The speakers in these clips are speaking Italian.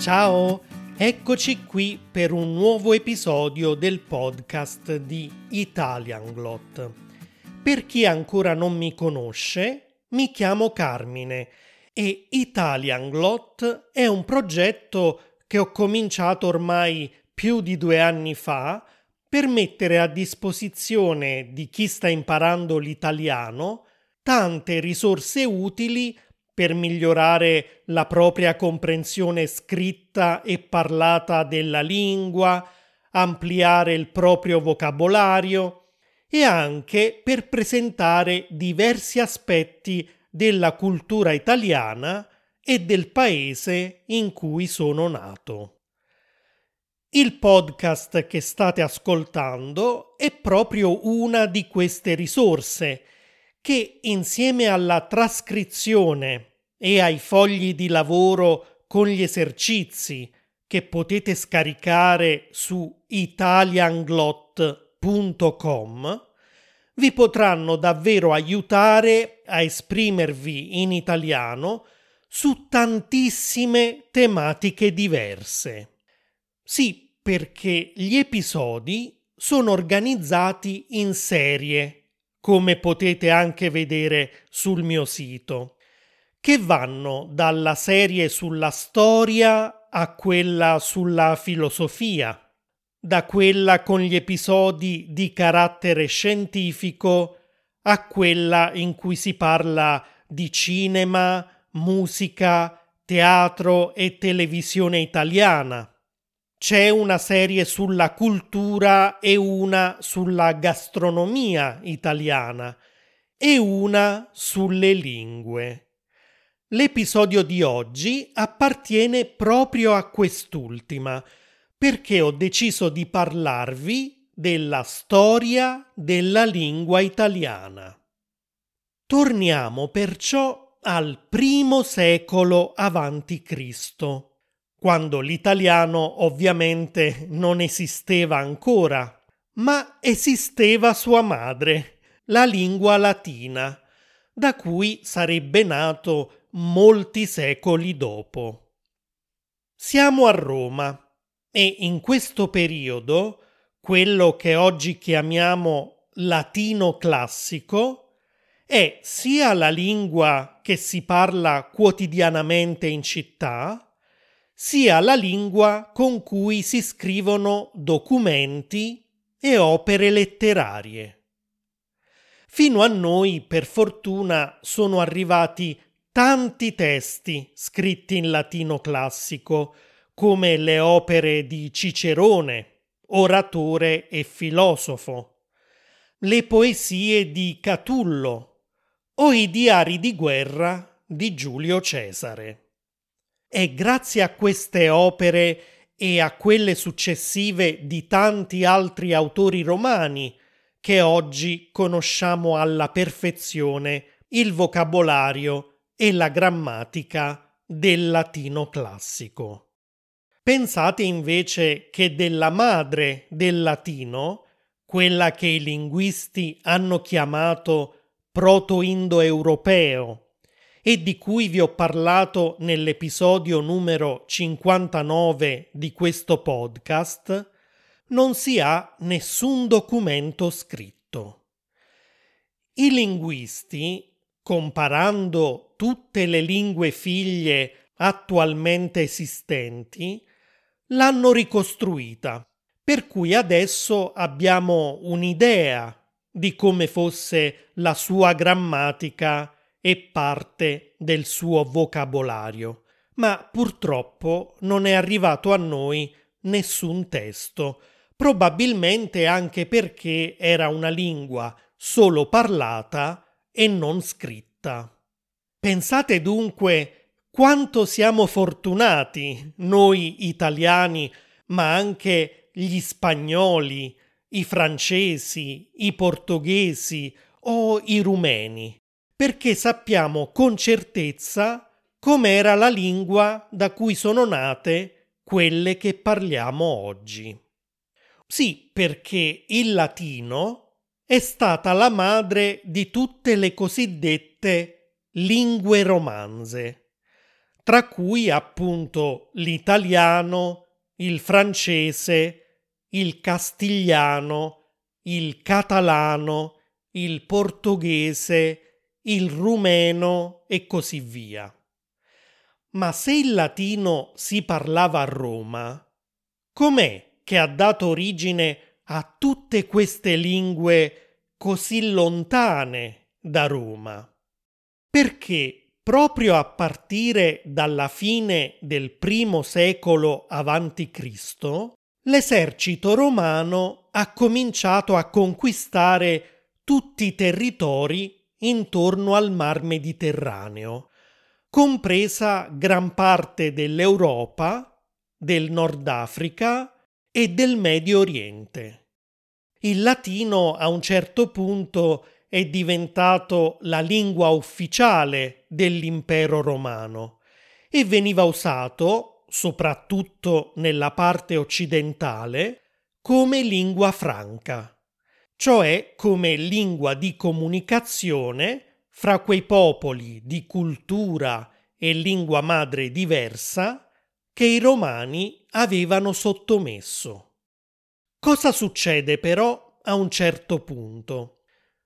Ciao, eccoci qui per un nuovo episodio del podcast di Italian Glot. Per chi ancora non mi conosce, mi chiamo Carmine e Italian Glot è un progetto che ho cominciato ormai più di due anni fa per mettere a disposizione di chi sta imparando l'italiano tante risorse utili per migliorare la propria comprensione scritta e parlata della lingua, ampliare il proprio vocabolario e anche per presentare diversi aspetti della cultura italiana e del paese in cui sono nato. Il podcast che state ascoltando è proprio una di queste risorse che insieme alla trascrizione e ai fogli di lavoro con gli esercizi che potete scaricare su italianglot.com vi potranno davvero aiutare a esprimervi in italiano su tantissime tematiche diverse. Sì, perché gli episodi sono organizzati in serie, come potete anche vedere sul mio sito, che vanno dalla serie sulla storia a quella sulla filosofia, da quella con gli episodi di carattere scientifico a quella in cui si parla di cinema, musica, teatro e televisione italiana c'è una serie sulla cultura e una sulla gastronomia italiana e una sulle lingue. L'episodio di oggi appartiene proprio a quest'ultima, perché ho deciso di parlarvi della storia della lingua italiana. Torniamo perciò al primo secolo avanti Cristo quando l'italiano ovviamente non esisteva ancora, ma esisteva sua madre, la lingua latina, da cui sarebbe nato molti secoli dopo. Siamo a Roma e in questo periodo quello che oggi chiamiamo latino classico è sia la lingua che si parla quotidianamente in città, sia la lingua con cui si scrivono documenti e opere letterarie. Fino a noi, per fortuna, sono arrivati tanti testi scritti in latino classico, come le opere di Cicerone, oratore e filosofo, le poesie di Catullo o i diari di guerra di Giulio Cesare. È grazie a queste opere e a quelle successive di tanti altri autori romani che oggi conosciamo alla perfezione il vocabolario e la grammatica del latino classico. Pensate invece che della madre del latino, quella che i linguisti hanno chiamato proto-indoeuropeo e di cui vi ho parlato nell'episodio numero 59 di questo podcast, non si ha nessun documento scritto. I linguisti, comparando tutte le lingue figlie attualmente esistenti, l'hanno ricostruita, per cui adesso abbiamo un'idea di come fosse la sua grammatica e parte del suo vocabolario, ma purtroppo non è arrivato a noi nessun testo, probabilmente anche perché era una lingua solo parlata e non scritta. Pensate dunque quanto siamo fortunati noi italiani, ma anche gli spagnoli, i francesi, i portoghesi o i rumeni, perché sappiamo con certezza com'era la lingua da cui sono nate quelle che parliamo oggi. Sì, perché il latino è stata la madre di tutte le cosiddette lingue romanze. tra cui appunto l'italiano, il francese, il castigliano, il catalano, il portoghese, il rumeno e così via. Ma se il latino si parlava a Roma, com'è che ha dato origine a tutte queste lingue così lontane da Roma? Perché proprio a partire dalla fine del primo secolo Cristo, l'esercito romano ha cominciato a conquistare tutti i territori intorno al mar Mediterraneo, compresa gran parte dell'Europa, del Nord Africa e del Medio Oriente. Il latino a un certo punto è diventato la lingua ufficiale dell'impero romano e veniva usato, soprattutto nella parte occidentale, come lingua franca, cioè come lingua di comunicazione fra quei popoli di cultura e lingua madre diversa che i romani avevano sottomesso. Cosa succede però a un certo punto?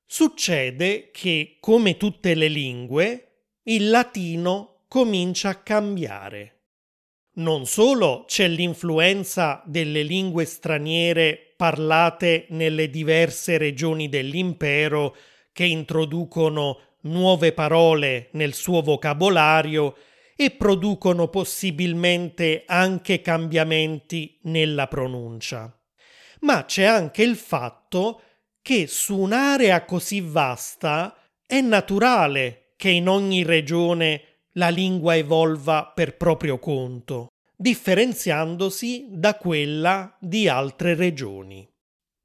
Succede che, come tutte le lingue, il latino comincia a cambiare. Non solo c'è l'influenza delle lingue straniere parlate nelle diverse regioni dell'impero che introducono nuove parole nel suo vocabolario e producono possibilmente anche cambiamenti nella pronuncia. Ma c'è anche il fatto che su un'area così vasta è naturale che in ogni regione la lingua evolva per proprio conto, differenziandosi da quella di altre regioni.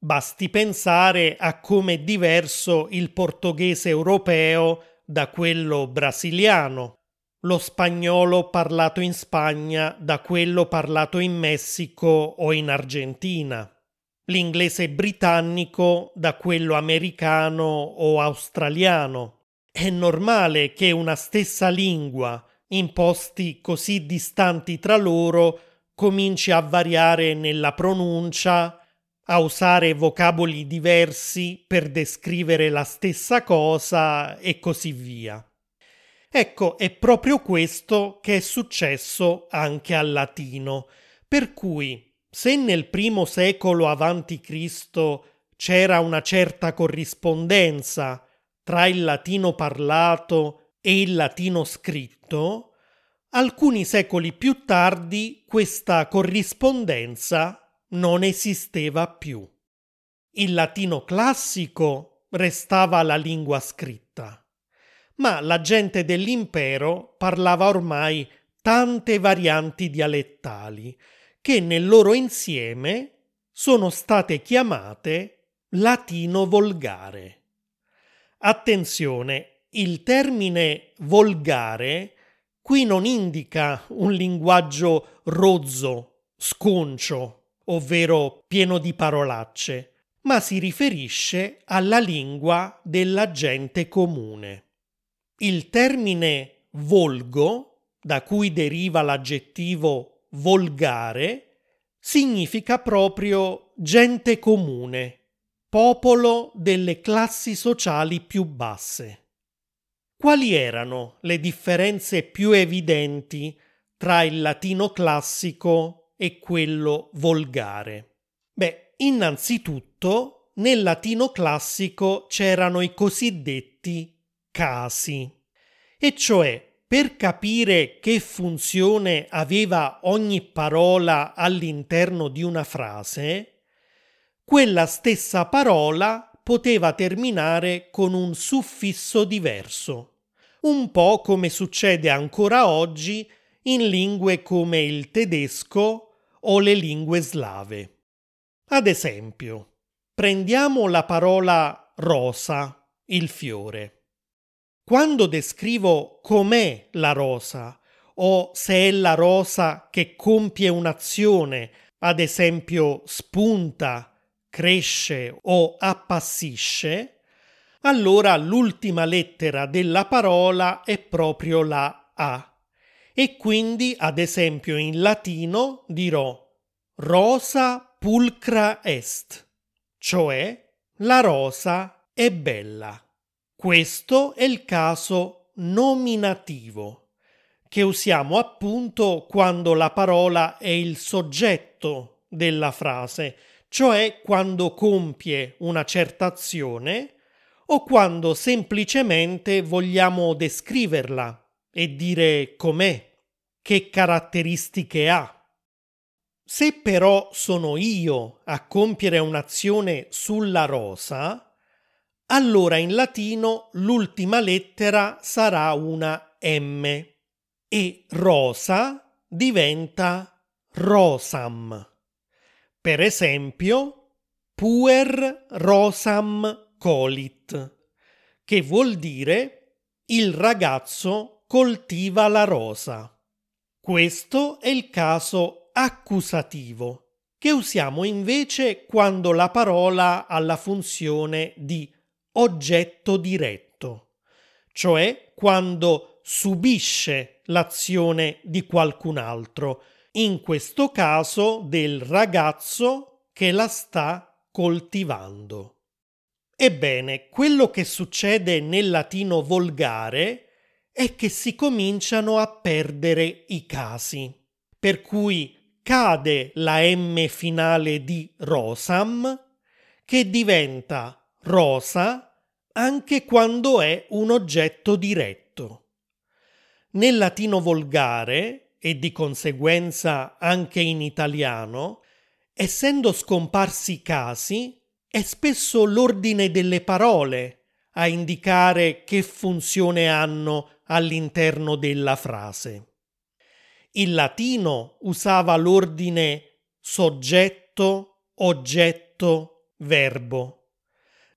Basti pensare a come è diverso il portoghese europeo da quello brasiliano, lo spagnolo parlato in Spagna da quello parlato in Messico o in Argentina, l'inglese britannico da quello americano o australiano. È normale che una stessa lingua, in posti così distanti tra loro, cominci a variare nella pronuncia, a usare vocaboli diversi per descrivere la stessa cosa e così via. Ecco, è proprio questo che è successo anche al latino, per cui se nel primo secolo Cristo c'era una certa corrispondenza tra il latino parlato e il latino scritto, alcuni secoli più tardi questa corrispondenza non esisteva più. Il latino classico restava la lingua scritta, ma la gente dell'impero parlava ormai tante varianti dialettali che nel loro insieme sono state chiamate latino volgare. Attenzione, il termine volgare qui non indica un linguaggio rozzo, sconcio, ovvero pieno di parolacce, ma si riferisce alla lingua della gente comune. Il termine volgo, da cui deriva l'aggettivo volgare, significa proprio gente comune, popolo delle classi sociali più basse. Quali erano le differenze più evidenti tra il latino classico e quello volgare? Beh, innanzitutto nel latino classico c'erano i cosiddetti casi, e cioè per capire che funzione aveva ogni parola all'interno di una frase, quella stessa parola poteva terminare con un suffisso diverso, un po' come succede ancora oggi in lingue come il tedesco o le lingue slave. Ad esempio, prendiamo la parola rosa, il fiore. Quando descrivo com'è la rosa o se è la rosa che compie un'azione, ad esempio spunta, cresce o appassisce, allora l'ultima lettera della parola è proprio la A e quindi ad esempio in latino dirò rosa pulcra est, cioè la rosa è bella. Questo è il caso nominativo, che usiamo appunto quando la parola è il soggetto della frase, cioè quando compie una certa azione o quando semplicemente vogliamo descriverla e dire com'è, che caratteristiche ha. Se però sono io a compiere un'azione sulla rosa, allora in latino l'ultima lettera sarà una M e rosa diventa rosam. Per esempio, puer rosam colit, che vuol dire il ragazzo coltiva la rosa. Questo è il caso accusativo, che usiamo invece quando la parola ha la funzione di oggetto diretto, cioè quando subisce l'azione di qualcun altro, in questo caso del ragazzo che la sta coltivando. Ebbene, quello che succede nel latino volgare è che si cominciano a perdere i casi, per cui cade la M finale di rosam, che diventa rosa anche quando è un oggetto diretto. Nel latino volgare, e di conseguenza anche in italiano, essendo scomparsi casi, è spesso l'ordine delle parole a indicare che funzione hanno all'interno della frase. Il latino usava l'ordine soggetto, oggetto, verbo.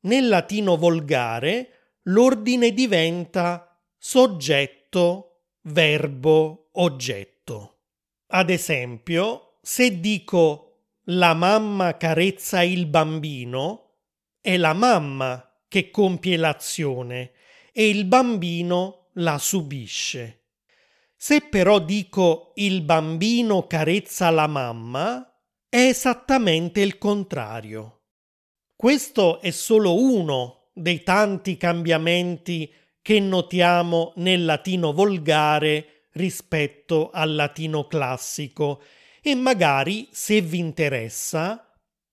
Nel latino volgare l'ordine diventa soggetto, verbo, oggetto. Ad esempio, se dico la mamma carezza il bambino, è la mamma che compie l'azione e il bambino la subisce. Se però dico il bambino carezza la mamma, è esattamente il contrario. Questo è solo uno dei tanti cambiamenti che notiamo nel latino volgare rispetto al latino classico. E magari, se vi interessa,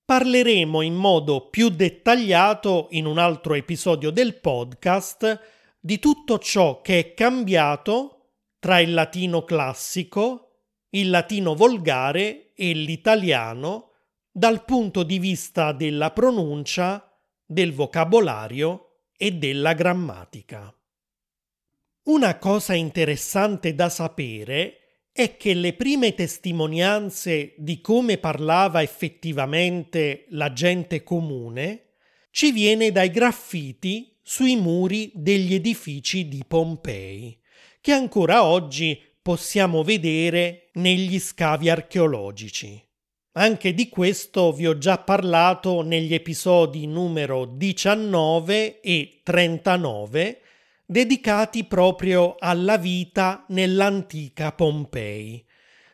parleremo in modo più dettagliato in un altro episodio del podcast di tutto ciò che è cambiato tra il latino classico, il latino volgare e l'italiano dal punto di vista della pronuncia, del vocabolario e della grammatica. Una cosa interessante da sapere è che le prime testimonianze di come parlava effettivamente la gente comune ci viene dai graffiti sui muri degli edifici di Pompei, che ancora oggi possiamo vedere negli scavi archeologici. Anche di questo vi ho già parlato negli episodi numero 19 e 39 dedicati proprio alla vita nell'antica Pompei,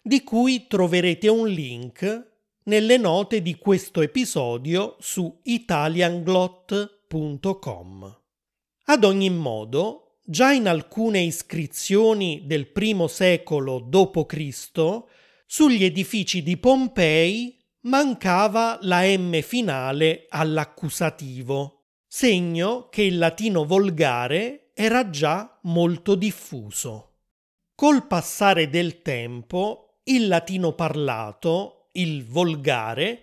di cui troverete un link nelle note di questo episodio su italianglot.com. Ad ogni modo, già in alcune iscrizioni del primo secolo d.C., sugli edifici di Pompei mancava la M finale all'accusativo, segno che il latino volgare era già molto diffuso. Col passare del tempo, il latino parlato, il volgare,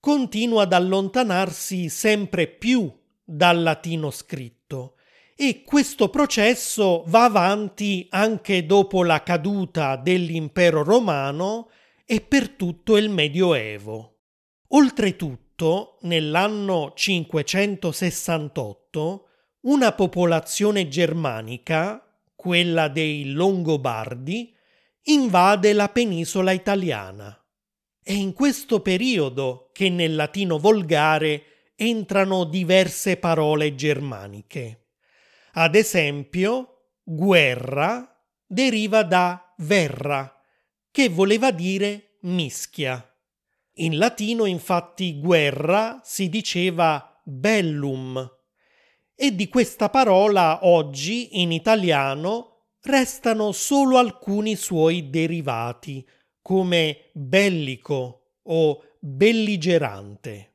continua ad allontanarsi sempre più dal latino scritto e questo processo va avanti anche dopo la caduta dell'impero romano e per tutto il Medioevo. Oltretutto, nell'anno 568, una popolazione germanica, quella dei Longobardi, invade la penisola italiana. È in questo periodo che nel latino volgare entrano diverse parole germaniche. Ad esempio, guerra deriva da verra, che voleva dire mischia. In latino infatti guerra si diceva bellum e di questa parola oggi in italiano restano solo alcuni suoi derivati, come bellico o belligerante.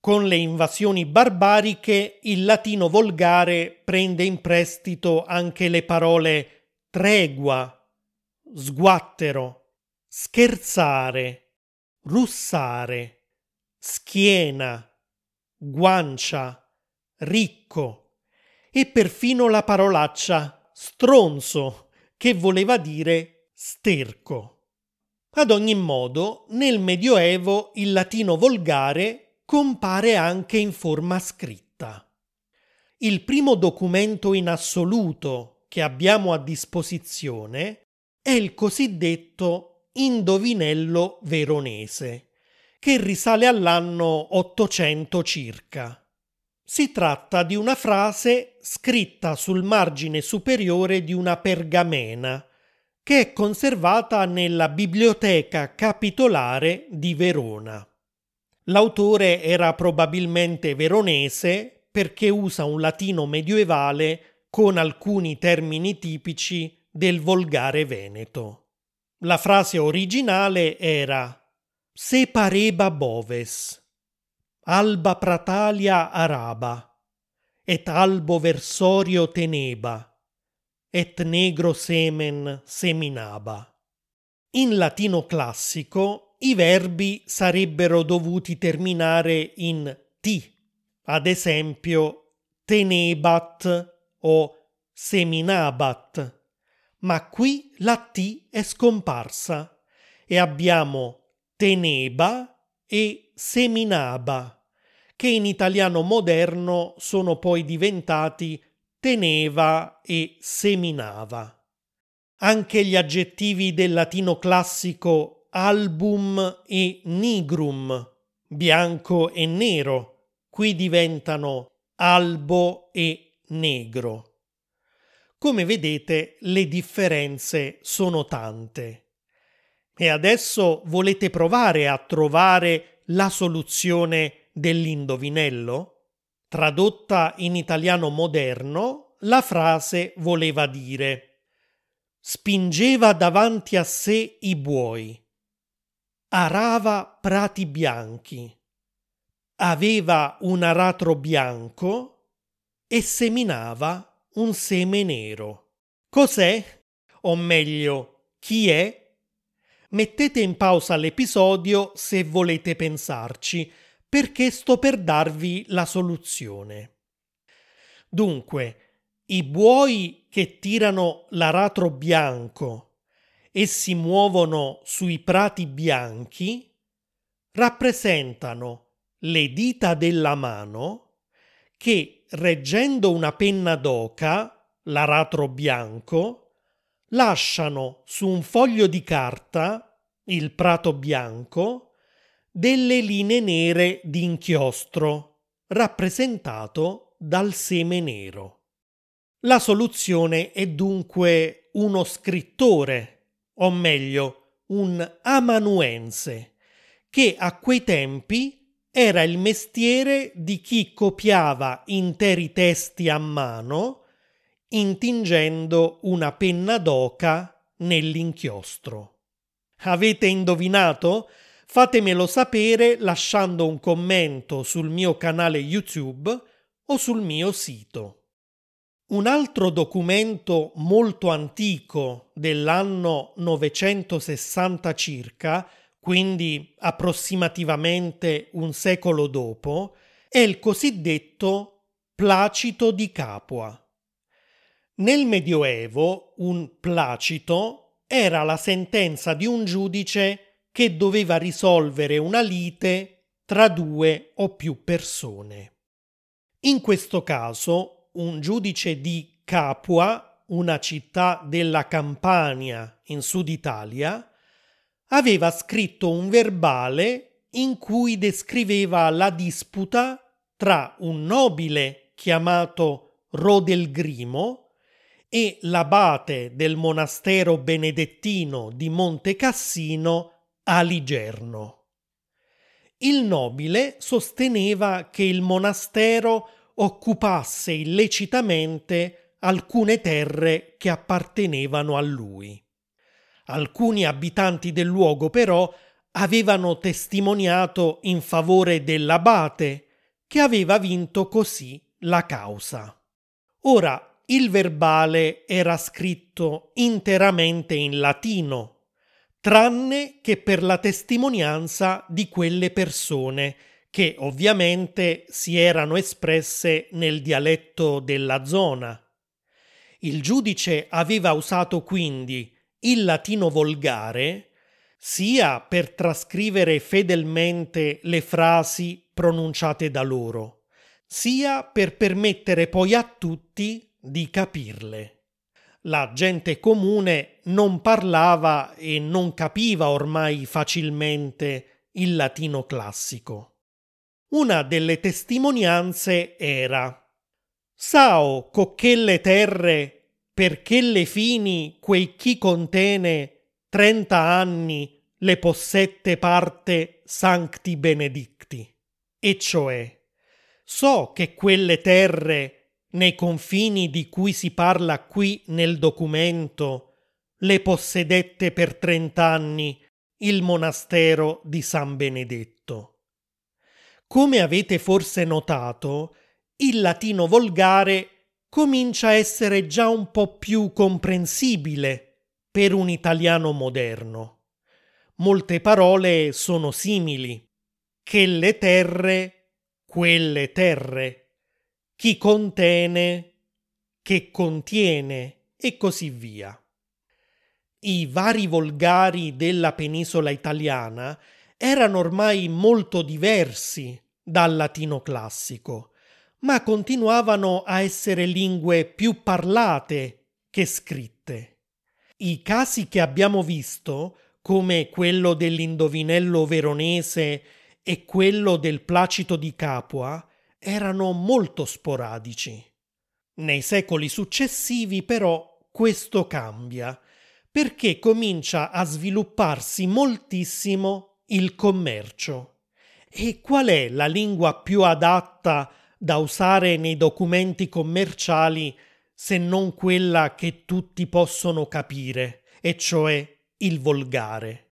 Con le invasioni barbariche il latino volgare prende in prestito anche le parole tregua, sguattero, scherzare, russare, schiena, guancia, ricco e perfino la parolaccia stronzo che voleva dire sterco. Ad ogni modo, nel Medioevo il latino volgare compare anche in forma scritta. Il primo documento in assoluto che abbiamo a disposizione è il cosiddetto Indovinello veronese, che risale all'anno 800 circa. Si tratta di una frase scritta sul margine superiore di una pergamena, che è conservata nella Biblioteca Capitolare di Verona. L'autore era probabilmente veronese perché usa un latino medievale con alcuni termini tipici del volgare veneto. La frase originale era Se pareba boves, alba pratalia araba, et albo versorio teneba, et negro semen seminaba. In latino classico i verbi sarebbero dovuti terminare in ti, ad esempio tenebat o seminabat, ma qui la T è scomparsa e abbiamo teneba e seminaba, che in italiano moderno sono poi diventati teneva e seminava. Anche gli aggettivi del latino classico album e nigrum, bianco e nero, qui diventano albo e negro. Come vedete le differenze sono tante. E adesso volete provare a trovare la soluzione dell'indovinello? Tradotta in italiano moderno, la frase voleva dire spingeva davanti a sé i buoi arava prati bianchi, aveva un aratro bianco e seminava un seme nero. Cos'è? O meglio, chi è? Mettete in pausa l'episodio se volete pensarci, perché sto per darvi la soluzione. Dunque, i buoi che tirano l'aratro bianco e si muovono sui prati bianchi rappresentano le dita della mano che, reggendo una penna d'oca, l'aratro bianco, lasciano su un foglio di carta, il prato bianco, delle linee nere di inchiostro, rappresentato dal seme nero. La soluzione è dunque uno scrittore o meglio un amanuense, che a quei tempi era il mestiere di chi copiava interi testi a mano, intingendo una penna d'oca nell'inchiostro. Avete indovinato? Fatemelo sapere lasciando un commento sul mio canale YouTube o sul mio sito. Un altro documento molto antico dell'anno 960 circa, quindi approssimativamente un secolo dopo, è il cosiddetto Placito di Capua. Nel Medioevo un placito era la sentenza di un giudice che doveva risolvere una lite tra due o più persone. In questo caso un giudice di Capua, una città della Campania in Sud Italia, aveva scritto un verbale in cui descriveva la disputa tra un nobile chiamato Rodelgrimo e l'abate del monastero benedettino di Monte Cassino Aligerno. Il nobile sosteneva che il monastero occupasse illecitamente alcune terre che appartenevano a lui. Alcuni abitanti del luogo però avevano testimoniato in favore dell'abate, che aveva vinto così la causa. Ora il verbale era scritto interamente in latino, tranne che per la testimonianza di quelle persone che ovviamente si erano espresse nel dialetto della zona. Il giudice aveva usato quindi il latino volgare sia per trascrivere fedelmente le frasi pronunciate da loro, sia per permettere poi a tutti di capirle. La gente comune non parlava e non capiva ormai facilmente il latino classico. Una delle testimonianze era Sao cocchelle terre perché le fini quei chi contene trenta anni le possette parte sancti benedicti. E cioè, so che quelle terre nei confini di cui si parla qui nel documento, le possedette per trent'anni il monastero di San Benedetto. Come avete forse notato, il latino volgare comincia a essere già un po' più comprensibile per un italiano moderno. Molte parole sono simili. Che le terre, quelle terre chi contene, che contiene e così via. I vari volgari della penisola italiana erano ormai molto diversi dal latino classico, ma continuavano a essere lingue più parlate che scritte. I casi che abbiamo visto, come quello dell'indovinello veronese e quello del placito di Capua, erano molto sporadici. Nei secoli successivi però questo cambia perché comincia a svilupparsi moltissimo il commercio. E qual è la lingua più adatta da usare nei documenti commerciali se non quella che tutti possono capire, e cioè il volgare?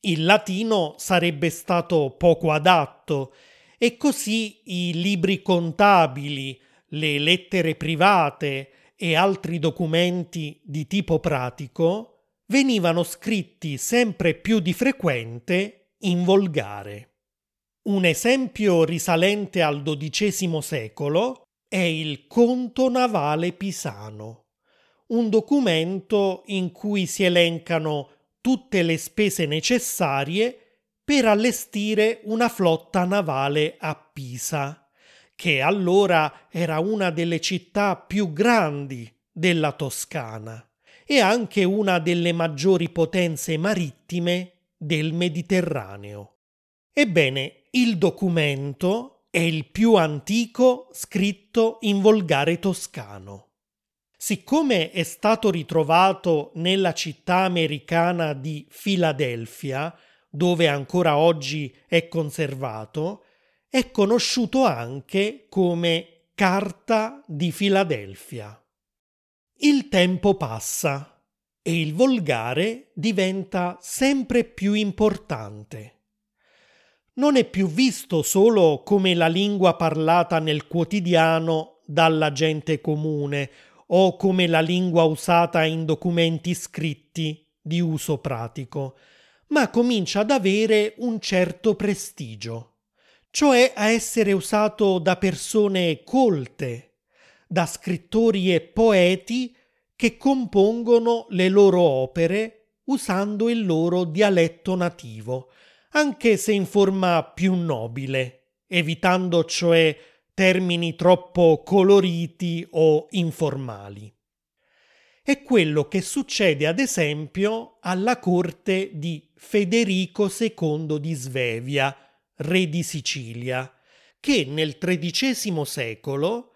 Il latino sarebbe stato poco adatto e così i libri contabili, le lettere private e altri documenti di tipo pratico venivano scritti sempre più di frequente in volgare. Un esempio risalente al XII secolo è il Conto navale pisano, un documento in cui si elencano tutte le spese necessarie per allestire una flotta navale a Pisa, che allora era una delle città più grandi della Toscana e anche una delle maggiori potenze marittime del Mediterraneo. Ebbene, il documento è il più antico scritto in volgare toscano. Siccome è stato ritrovato nella città americana di Filadelfia, dove ancora oggi è conservato, è conosciuto anche come Carta di Filadelfia. Il tempo passa e il volgare diventa sempre più importante. Non è più visto solo come la lingua parlata nel quotidiano dalla gente comune o come la lingua usata in documenti scritti di uso pratico, ma comincia ad avere un certo prestigio, cioè a essere usato da persone colte, da scrittori e poeti che compongono le loro opere usando il loro dialetto nativo, anche se in forma più nobile, evitando cioè termini troppo coloriti o informali. È quello che succede ad esempio alla corte di Federico II di Svevia, re di Sicilia, che nel XIII secolo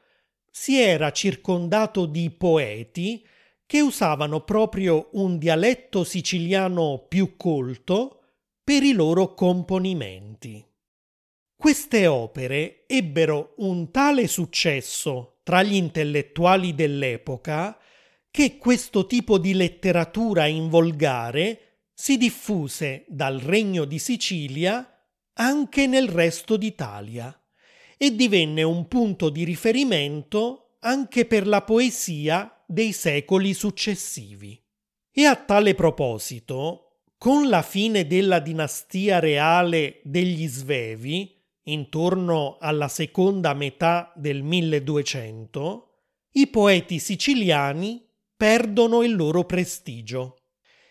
si era circondato di poeti che usavano proprio un dialetto siciliano più colto per i loro componimenti. Queste opere ebbero un tale successo tra gli intellettuali dell'epoca che questo tipo di letteratura in volgare si diffuse dal Regno di Sicilia anche nel resto d'Italia e divenne un punto di riferimento anche per la poesia dei secoli successivi. E a tale proposito, con la fine della dinastia reale degli Svevi, intorno alla seconda metà del 1200, i poeti siciliani perdono il loro prestigio.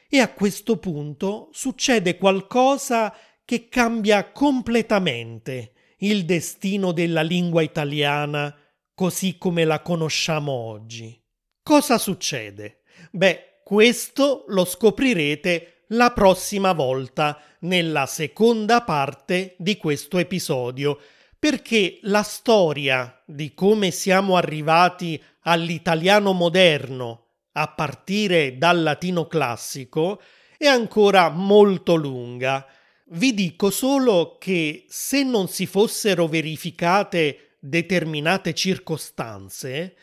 E a questo punto succede qualcosa che cambia completamente il destino della lingua italiana così come la conosciamo oggi. Cosa succede? Beh, questo lo scoprirete la prossima volta nella seconda parte di questo episodio, perché la storia di come siamo arrivati all'italiano moderno a partire dal latino classico è ancora molto lunga vi dico solo che se non si fossero verificate determinate circostanze,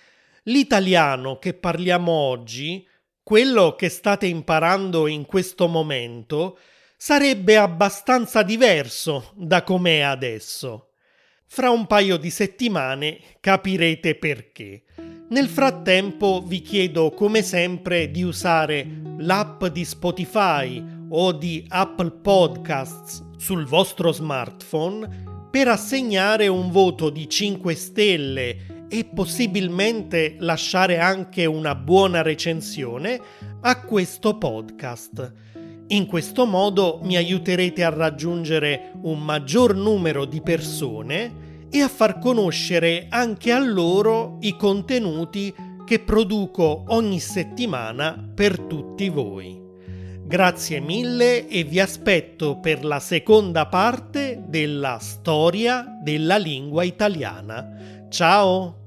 l'italiano che parliamo oggi, quello che state imparando in questo momento, sarebbe abbastanza diverso da com'è adesso. Fra un paio di settimane capirete perché. Nel frattempo vi chiedo come sempre di usare l'app di Spotify o di Apple Podcasts sul vostro smartphone per assegnare un voto di 5 stelle e possibilmente lasciare anche una buona recensione a questo podcast. In questo modo mi aiuterete a raggiungere un maggior numero di persone e a far conoscere anche a loro i contenuti che produco ogni settimana per tutti voi. Grazie mille e vi aspetto per la seconda parte della storia della lingua italiana. Ciao!